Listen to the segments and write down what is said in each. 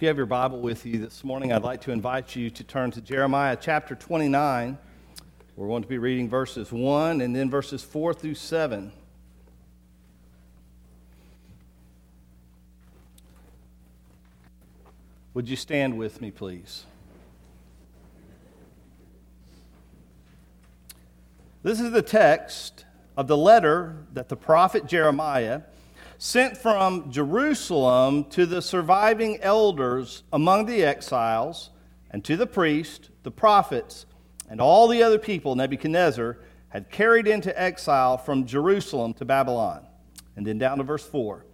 If you have your Bible with you this morning, I'd like to invite you to turn to Jeremiah chapter 29. We're going to be reading verses 1 and then verses 4 through 7. Would you stand with me, please? This is the text of the letter that the prophet Jeremiah sent from Jerusalem to the surviving elders among the exiles, and to the priests, the prophets, and all the other people Nebuchadnezzar had carried into exile from Jerusalem to Babylon. And then down to verse 4.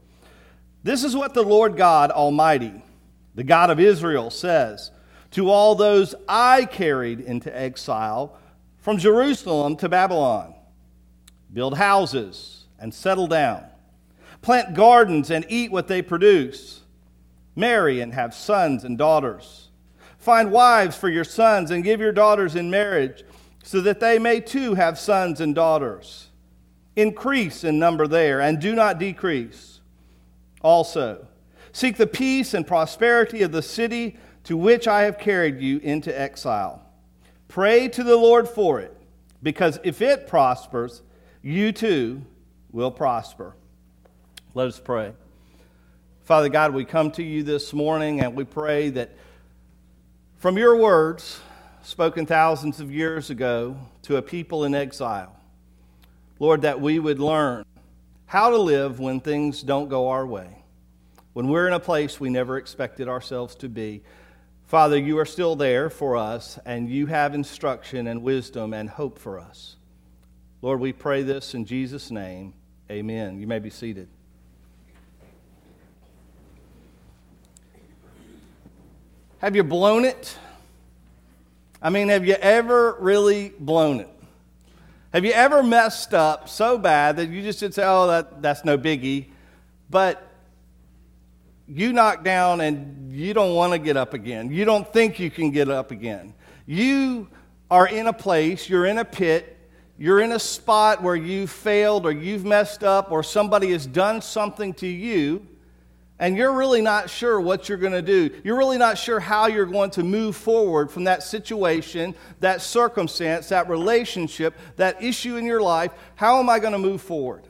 This is what the Lord God Almighty, the God of Israel, says to all those I carried into exile from Jerusalem to Babylon build houses and settle down Plant gardens and eat what they produce. Marry and have sons and daughters. Find wives for your sons and give your daughters in marriage, so that they may too have sons and daughters. Increase in number there, and do not decrease. Also, seek the peace and prosperity of the city to which I have carried you into exile. Pray to the Lord for it, because if it prospers, you too will prosper. Let us pray. Father God, we come to you this morning and we pray that from your words, spoken thousands of years ago to a people in exile, Lord, that we would learn how to live when things don't go our way, when we're in a place we never expected ourselves to be. Father, you are still there for us, and you have instruction and wisdom and hope for us. Lord, we pray this in Jesus' name. Amen. You may be seated. Have you blown it? I mean, have you ever really blown it? Have you ever messed up so bad that you just did say, oh, that, that's no biggie, but you knock down and you don't want to get up again. You don't think you can get up again. You are in a place, you're in a pit, you're in a spot where you failed or you've messed up or somebody has done something to you and you're really not sure what you're going to do. You're really not sure how you're going to move forward from that situation, that circumstance, that relationship, that issue in your life. How am I going to move forward?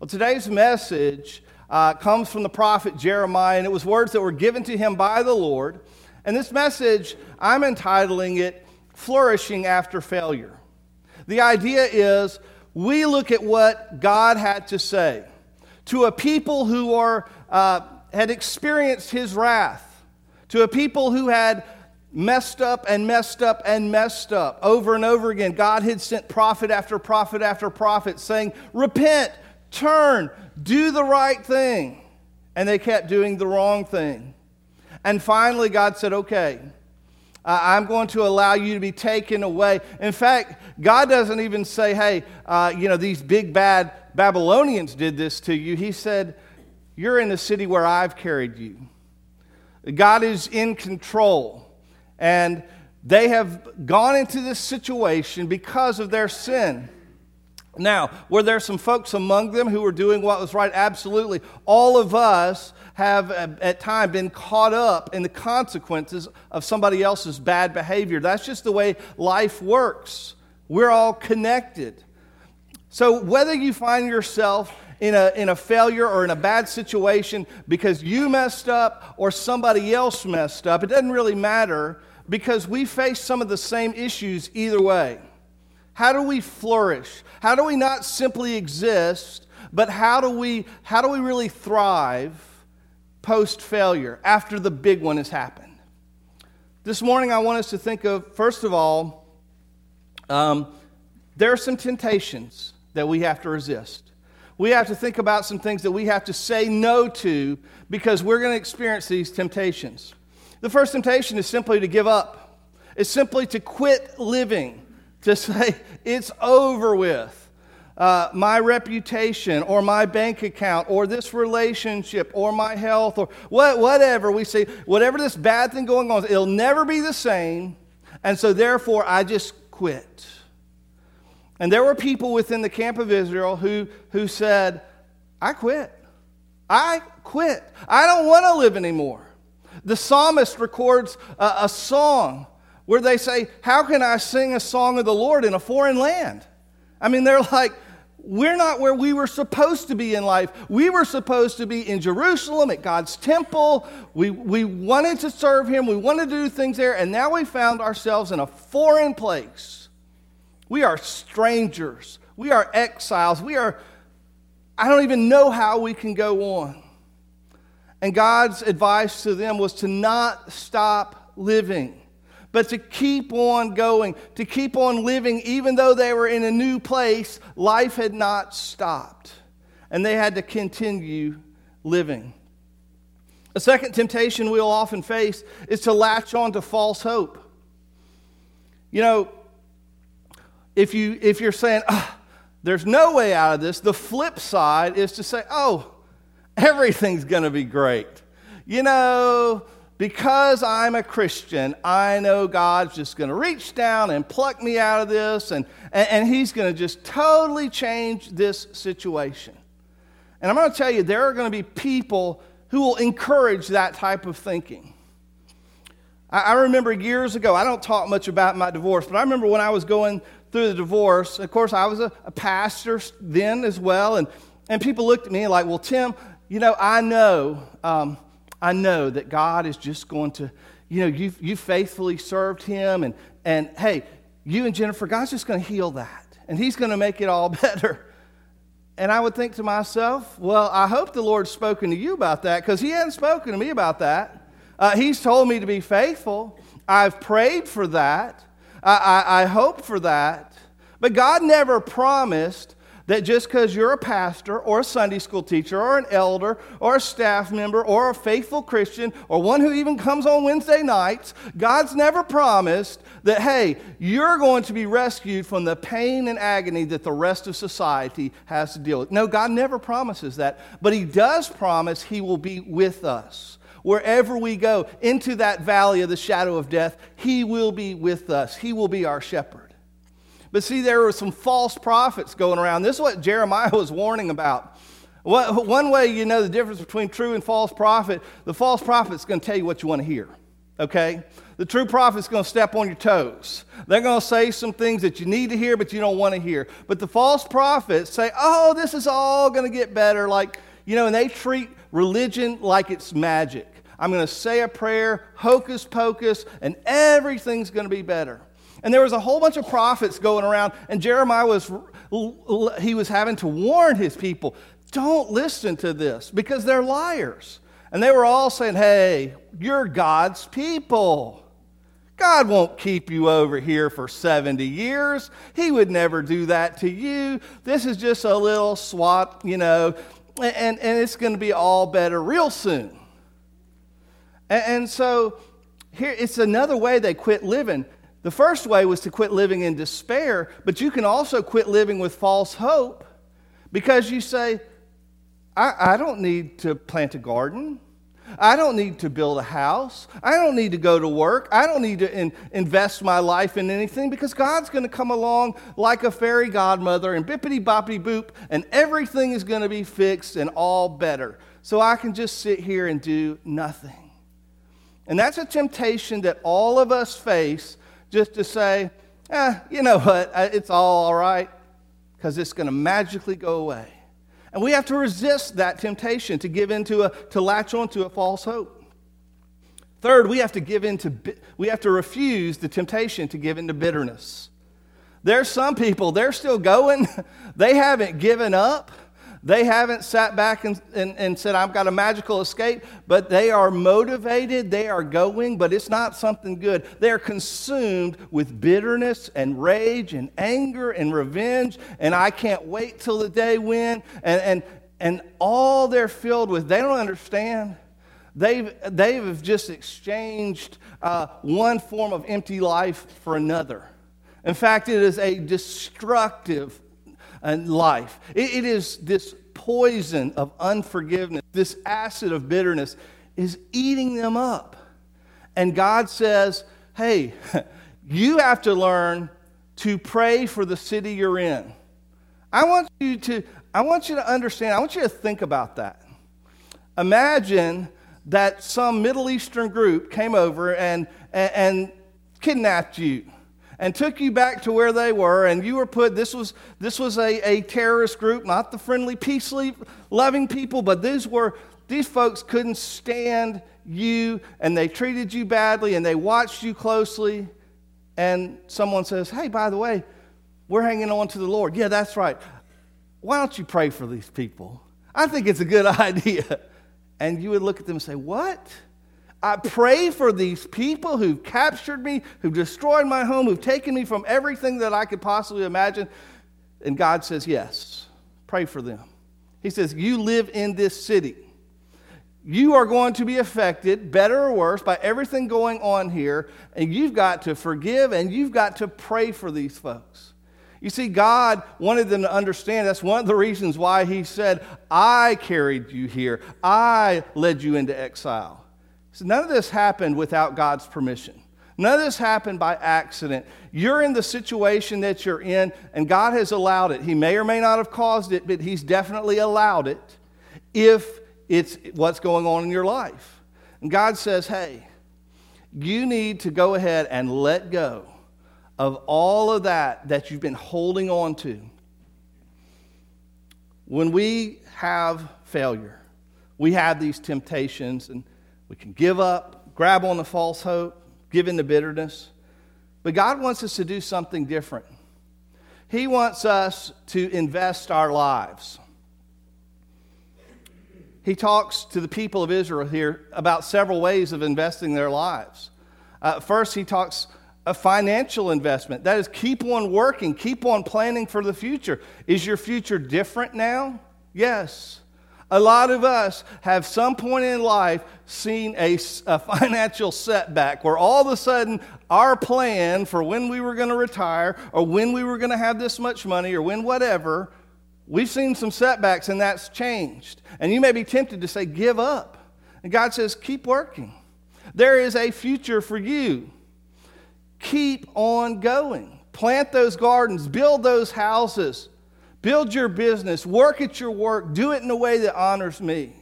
Well, today's message uh, comes from the prophet Jeremiah, and it was words that were given to him by the Lord. And this message, I'm entitling it Flourishing After Failure. The idea is we look at what God had to say to a people who are uh, had experienced his wrath, to a people who had messed up and messed up and messed up over and over again. God had sent prophet after prophet after prophet saying, Repent, turn, do the right thing. And they kept doing the wrong thing. And finally, God said, Okay, I'm going to allow you to be taken away. In fact, God doesn't even say, Hey, uh, you know, these big bad Babylonians did this to you. He said, you're in the city where I've carried you. God is in control. And they have gone into this situation because of their sin. Now, were there some folks among them who were doing what was right? Absolutely. All of us have uh, at times been caught up in the consequences of somebody else's bad behavior. That's just the way life works. We're all connected. So, whether you find yourself in a, in a failure or in a bad situation because you messed up or somebody else messed up. It doesn't really matter because we face some of the same issues either way. How do we flourish? How do we not simply exist, but how do we, how do we really thrive post failure after the big one has happened? This morning, I want us to think of, first of all, um, there are some temptations that we have to resist we have to think about some things that we have to say no to because we're going to experience these temptations. The first temptation is simply to give up, it's simply to quit living, to say, it's over with. Uh, my reputation or my bank account or this relationship or my health or what, whatever we say, whatever this bad thing going on, it'll never be the same. And so, therefore, I just quit. And there were people within the camp of Israel who, who said, I quit. I quit. I don't want to live anymore. The psalmist records a, a song where they say, How can I sing a song of the Lord in a foreign land? I mean, they're like, we're not where we were supposed to be in life. We were supposed to be in Jerusalem at God's temple. We, we wanted to serve Him. We wanted to do things there. And now we found ourselves in a foreign place. We are strangers. We are exiles. We are, I don't even know how we can go on. And God's advice to them was to not stop living but to keep on going, to keep on living, even though they were in a new place, life had not stopped. And they had to continue living. A second temptation we'll often face is to latch on to false hope. You know, if, you, if you're saying, oh, there's no way out of this, the flip side is to say, oh, everything's going to be great. You know, because I'm a Christian, I know God's just going to reach down and pluck me out of this, and, and, and He's going to just totally change this situation. And I'm going to tell you, there are going to be people who will encourage that type of thinking. I, I remember years ago, I don't talk much about my divorce, but I remember when I was going through the divorce, of course, I was a, a pastor then as well, and, and people looked at me like, well, Tim, you know, I know. Um, I know that God is just going to, you know, you you faithfully served Him, and, and hey, you and Jennifer, God's just going to heal that, and He's going to make it all better. And I would think to myself, well, I hope the Lord's spoken to you about that because He hadn't spoken to me about that. Uh, he's told me to be faithful. I've prayed for that. I, I, I hope for that. But God never promised that just because you're a pastor or a Sunday school teacher or an elder or a staff member or a faithful Christian or one who even comes on Wednesday nights, God's never promised that, hey, you're going to be rescued from the pain and agony that the rest of society has to deal with. No, God never promises that, but He does promise He will be with us. Wherever we go into that valley of the shadow of death, He will be with us. He will be our shepherd. But see, there were some false prophets going around. This is what Jeremiah was warning about. One way you know the difference between true and false prophet, the false prophet's going to tell you what you want to hear, okay? The true prophet's going to step on your toes. They're going to say some things that you need to hear, but you don't want to hear. But the false prophets say, oh, this is all going to get better. Like, you know, and they treat religion like it's magic. I'm going to say a prayer, hocus pocus, and everything's going to be better. And there was a whole bunch of prophets going around, and Jeremiah was he was having to warn his people, don't listen to this because they're liars. And they were all saying, "Hey, you're God's people. God won't keep you over here for 70 years. He would never do that to you. This is just a little swat, you know, and, and it's going to be all better real soon. And, and so here, it's another way they quit living. The first way was to quit living in despair, but you can also quit living with false hope because you say, I, I, don't need to plant a garden. I don't need to build a house. I don't need to go to work. I don't need to in, invest my life in anything because God's going to come along like a fairy godmother and bippity boppity boop, and everything is going to be fixed and all better. So I can just sit here and do nothing. And that's a temptation that all of us face just to say, eh, you know what, it's all all right, because it's going to magically go away. And we have to resist that temptation to give into a, to latch onto a false hope. Third, we have to give into, we have to refuse the temptation to give into bitterness. There's some people, they're still going, they haven't given up. They haven't sat back and, and, and, said, I've got a magical escape, but they are motivated, they are going, but it's not something good. They are consumed with bitterness and rage and anger and revenge, and I can't wait till the day when. And, and, and all they're filled with, they don't understand. They've, they've just exchanged uh, one form of empty life for another. In fact, it is a destructive and life. It, it is this poison of unforgiveness, this acid of bitterness is eating them up. And God says, hey, you have to learn to pray for the city you're in. I want you to, I want you to understand, I want you to think about that. Imagine that some Middle Eastern group came over and, and, and kidnapped you and took you back to where they were, and you were put, this was, this was a, a terrorist group, not the friendly, peace loving people, but these were, these folks couldn't stand you, and they treated you badly, and they watched you closely, and someone says, hey, by the way, we're hanging on to the Lord. Yeah, that's right. Why don't you pray for these people? I think it's a good idea. And you would look at them and say, What? I pray for these people who've captured me, who've destroyed my home, who've taken me from everything that I could possibly imagine. And God says, Yes, pray for them. He says, You live in this city. You are going to be affected, better or worse, by everything going on here, and you've got to forgive and you've got to pray for these folks. You see, God wanted them to understand that's one of the reasons why He said, I carried you here, I led you into exile. So none of this happened without God's permission. None of this happened by accident. You're in the situation that you're in, and God has allowed it. He may or may not have caused it, but He's definitely allowed it if it's what's going on in your life. And God says, hey, you need to go ahead and let go of all of that that you've been holding on to. When we have failure, we have these temptations, and we can give up, grab on the false hope, give in to bitterness. But God wants us to do something different. He wants us to invest our lives. He talks to the people of Israel here about several ways of investing their lives. Uh, first, he talks a financial investment. That is, keep on working, keep on planning for the future. Is your future different now? Yes. A lot of us have some point in life seen a, a, financial setback where all of a sudden our plan for when we were going to retire or when we were going to have this much money or when whatever, we've seen some setbacks and that's changed. And you may be tempted to say, give up. And God says, keep working. There is a future for you. Keep on going. Plant those gardens, build those houses Build your business, work at your work, do it in a way that honors me.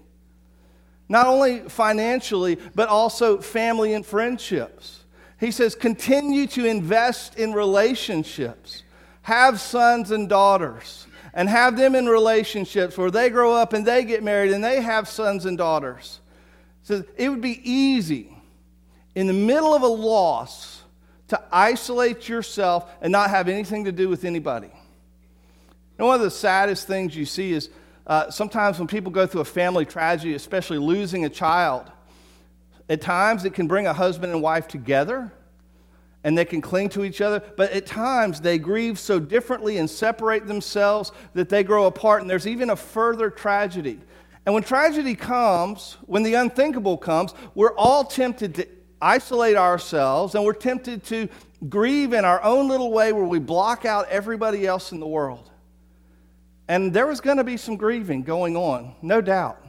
Not only financially, but also family and friendships. He says, continue to invest in relationships. Have sons and daughters, and have them in relationships where they grow up and they get married and they have sons and daughters. So it would be easy in the middle of a loss to isolate yourself and not have anything to do with anybody. And one of the saddest things you see is uh, sometimes when people go through a family tragedy, especially losing a child, at times it can bring a husband and wife together and they can cling to each other, but at times they grieve so differently and separate themselves that they grow apart, and there's even a further tragedy. And when tragedy comes, when the unthinkable comes, we're all tempted to isolate ourselves and we're tempted to grieve in our own little way where we block out everybody else in the world. And there was going to be some grieving going on, no doubt.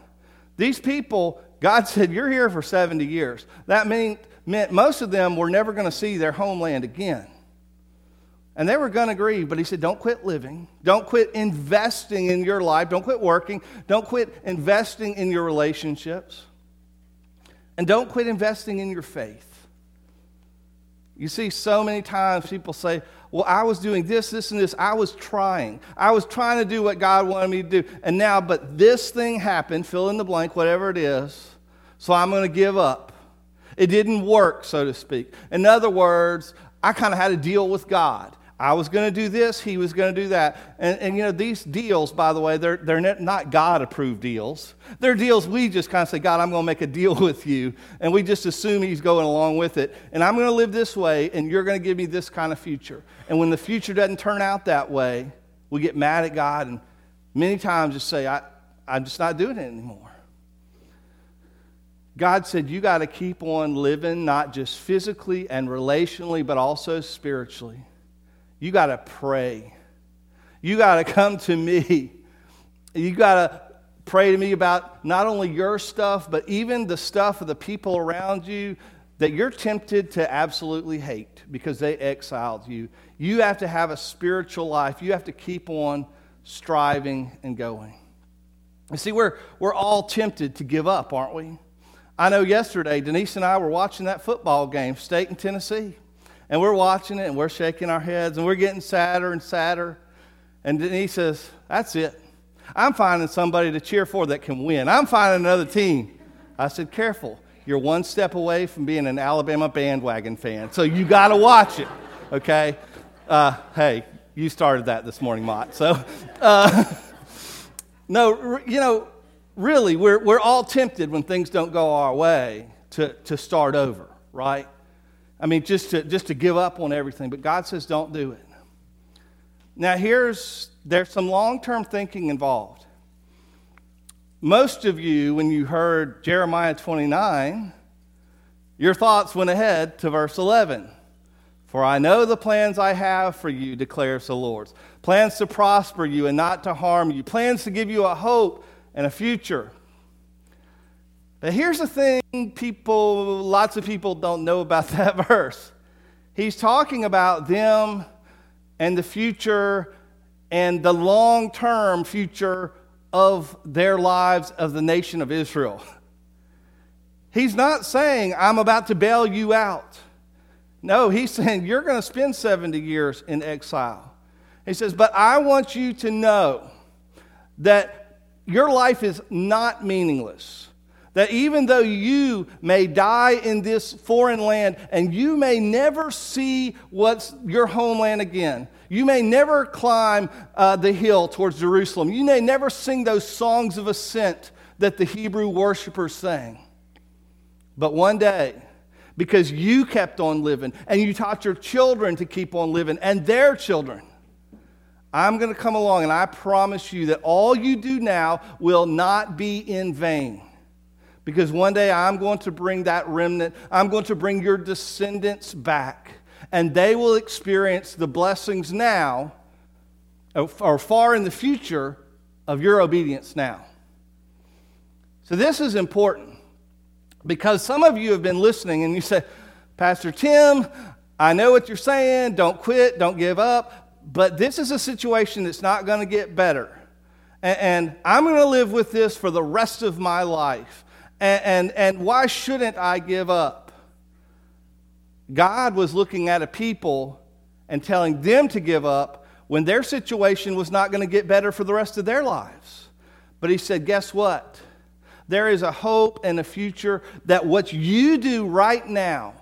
These people, God said, You're here for 70 years. That mean, meant most of them were never going to see their homeland again. And they were going to grieve, but he said, Don't quit living. Don't quit investing in your life. Don't quit working. Don't quit investing in your relationships. And don't quit investing in your faith. You see, so many times people say, well, I was doing this, this, and this. I was trying. I was trying to do what God wanted me to do. And now, but this thing happened, fill in the blank, whatever it is, so I'm going to give up. It didn't work, so to speak. In other words, I kind of had to deal with God. I was going to do this, he was going to do that. And, and you know, these deals, by the way, they're, they're not God approved deals. They're deals we just kind of say, God, I'm going to make a deal with you. And we just assume he's going along with it. And I'm going to live this way, and you're going to give me this kind of future. And when the future doesn't turn out that way, we get mad at God and many times just say, I, I'm just not doing it anymore. God said, You got to keep on living, not just physically and relationally, but also spiritually. You got to pray. You got to come to me. You got to pray to me about not only your stuff, but even the stuff of the people around you that you're tempted to absolutely hate because they exiled you. You have to have a spiritual life. You have to keep on striving and going. You see, we're, we're all tempted to give up, aren't we? I know yesterday, Denise and I were watching that football game, State and Tennessee. And we're watching it and we're shaking our heads and we're getting sadder and sadder. And Denise says, That's it. I'm finding somebody to cheer for that can win. I'm finding another team. I said, Careful. You're one step away from being an Alabama bandwagon fan. So you got to watch it, okay? Uh, hey, you started that this morning, Mott. So, uh, no, you know, really, we're, we're all tempted when things don't go our way to, to start over, right? I mean, just to, just to give up on everything. But God says, don't do it. Now, here's there's some long term thinking involved. Most of you, when you heard Jeremiah 29, your thoughts went ahead to verse 11. For I know the plans I have for you, declares the Lord. Plans to prosper you and not to harm you, plans to give you a hope and a future. But here's the thing people, lots of people don't know about that verse. He's talking about them and the future and the long term future of their lives of the nation of Israel. He's not saying, I'm about to bail you out. No, he's saying, you're going to spend 70 years in exile. He says, but I want you to know that your life is not meaningless. That even though you may die in this foreign land and you may never see what's your homeland again, you may never climb uh, the hill towards Jerusalem, you may never sing those songs of ascent that the Hebrew worshipers sang. But one day, because you kept on living and you taught your children to keep on living and their children, I'm going to come along and I promise you that all you do now will not be in vain. Because one day I'm going to bring that remnant, I'm going to bring your descendants back, and they will experience the blessings now, uh, or far in the future, of your obedience now. So this is important because some of you have been listening and you say, Pastor Tim, I know what you're saying. Don't quit, don't give up. But this is a situation that's not going to get better. And, and I'm going to live with this for the rest of my life. And, and, and why shouldn't I give up? God was looking at a people and telling them to give up when their situation was not going to get better for the rest of their lives. But He said, Guess what? There is a hope and a future that what you do right now,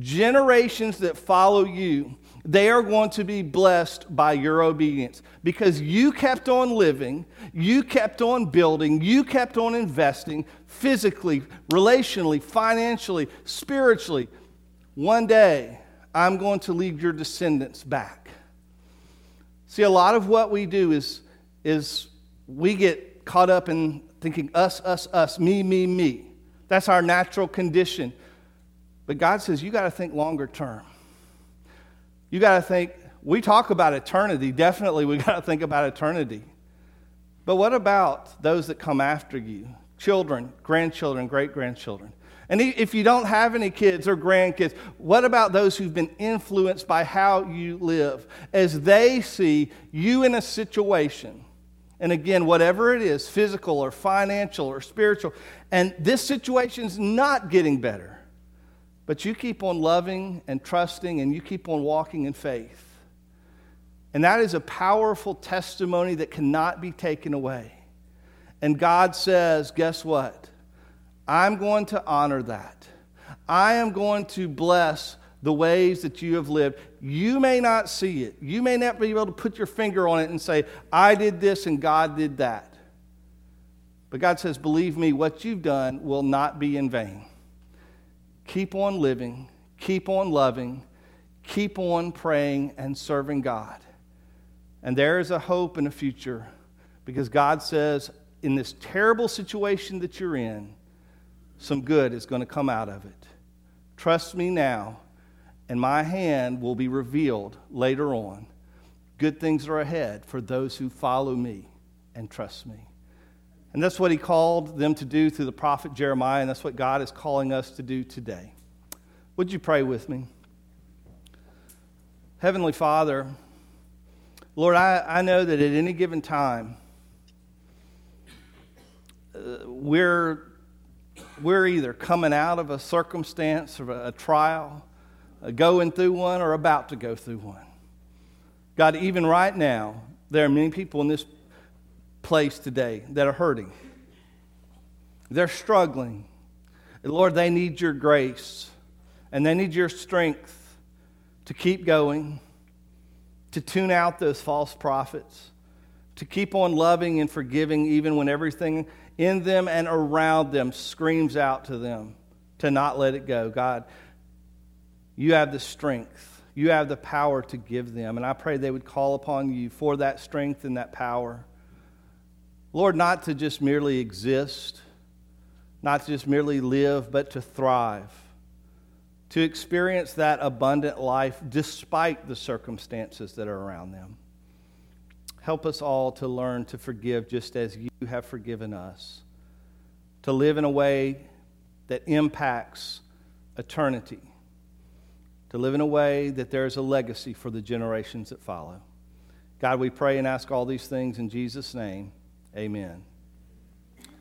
generations that follow you, they are going to be blessed by your obedience because you kept on living, you kept on building, you kept on investing physically, relationally, financially, spiritually. One day, I'm going to leave your descendants back. See, a lot of what we do is, is we get caught up in thinking us, us, us, me, me, me. That's our natural condition. But God says you got to think longer term. You got to think, we talk about eternity. Definitely, we got to think about eternity. But what about those that come after you? Children, grandchildren, great grandchildren. And if you don't have any kids or grandkids, what about those who've been influenced by how you live as they see you in a situation? And again, whatever it is, physical or financial or spiritual, and this situation's not getting better. But you keep on loving and trusting and you keep on walking in faith. And that is a powerful testimony that cannot be taken away. And God says, guess what? I'm going to honor that. I am going to bless the ways that you have lived. You may not see it. You may not be able to put your finger on it and say, I did this and God did that. But God says, believe me, what you've done will not be in vain. Keep on living, keep on loving, keep on praying and serving God. And there is a hope and a future because God says, in this terrible situation that you're in, some good is going to come out of it. Trust me now, and my hand will be revealed later on. Good things are ahead for those who follow me and trust me. And that's what he called them to do through the prophet Jeremiah, and that's what God is calling us to do today. Would you pray with me? Heavenly Father, Lord, I, I know that at any given time, uh, we're we're either coming out of a circumstance or a trial, uh, going through one, or about to go through one. God, even right now, there are many people in this place today that are hurting. They're struggling. Lord, they need your grace and they need your strength to keep going, to tune out those false prophets, to keep on loving and forgiving even when everything in them and around them screams out to them to not let it go. God, you have the strength. You have the power to give them. And I pray they would call upon you for that strength and that power. Lord, not to just merely exist, not to just merely live, but to thrive, to experience that abundant life despite the circumstances that are around them. Help us all to learn to forgive just as you have forgiven us, to live in a way that impacts eternity, to live in a way that there is a legacy for the generations that follow. God, we pray and ask all these things in Jesus' name. Amen.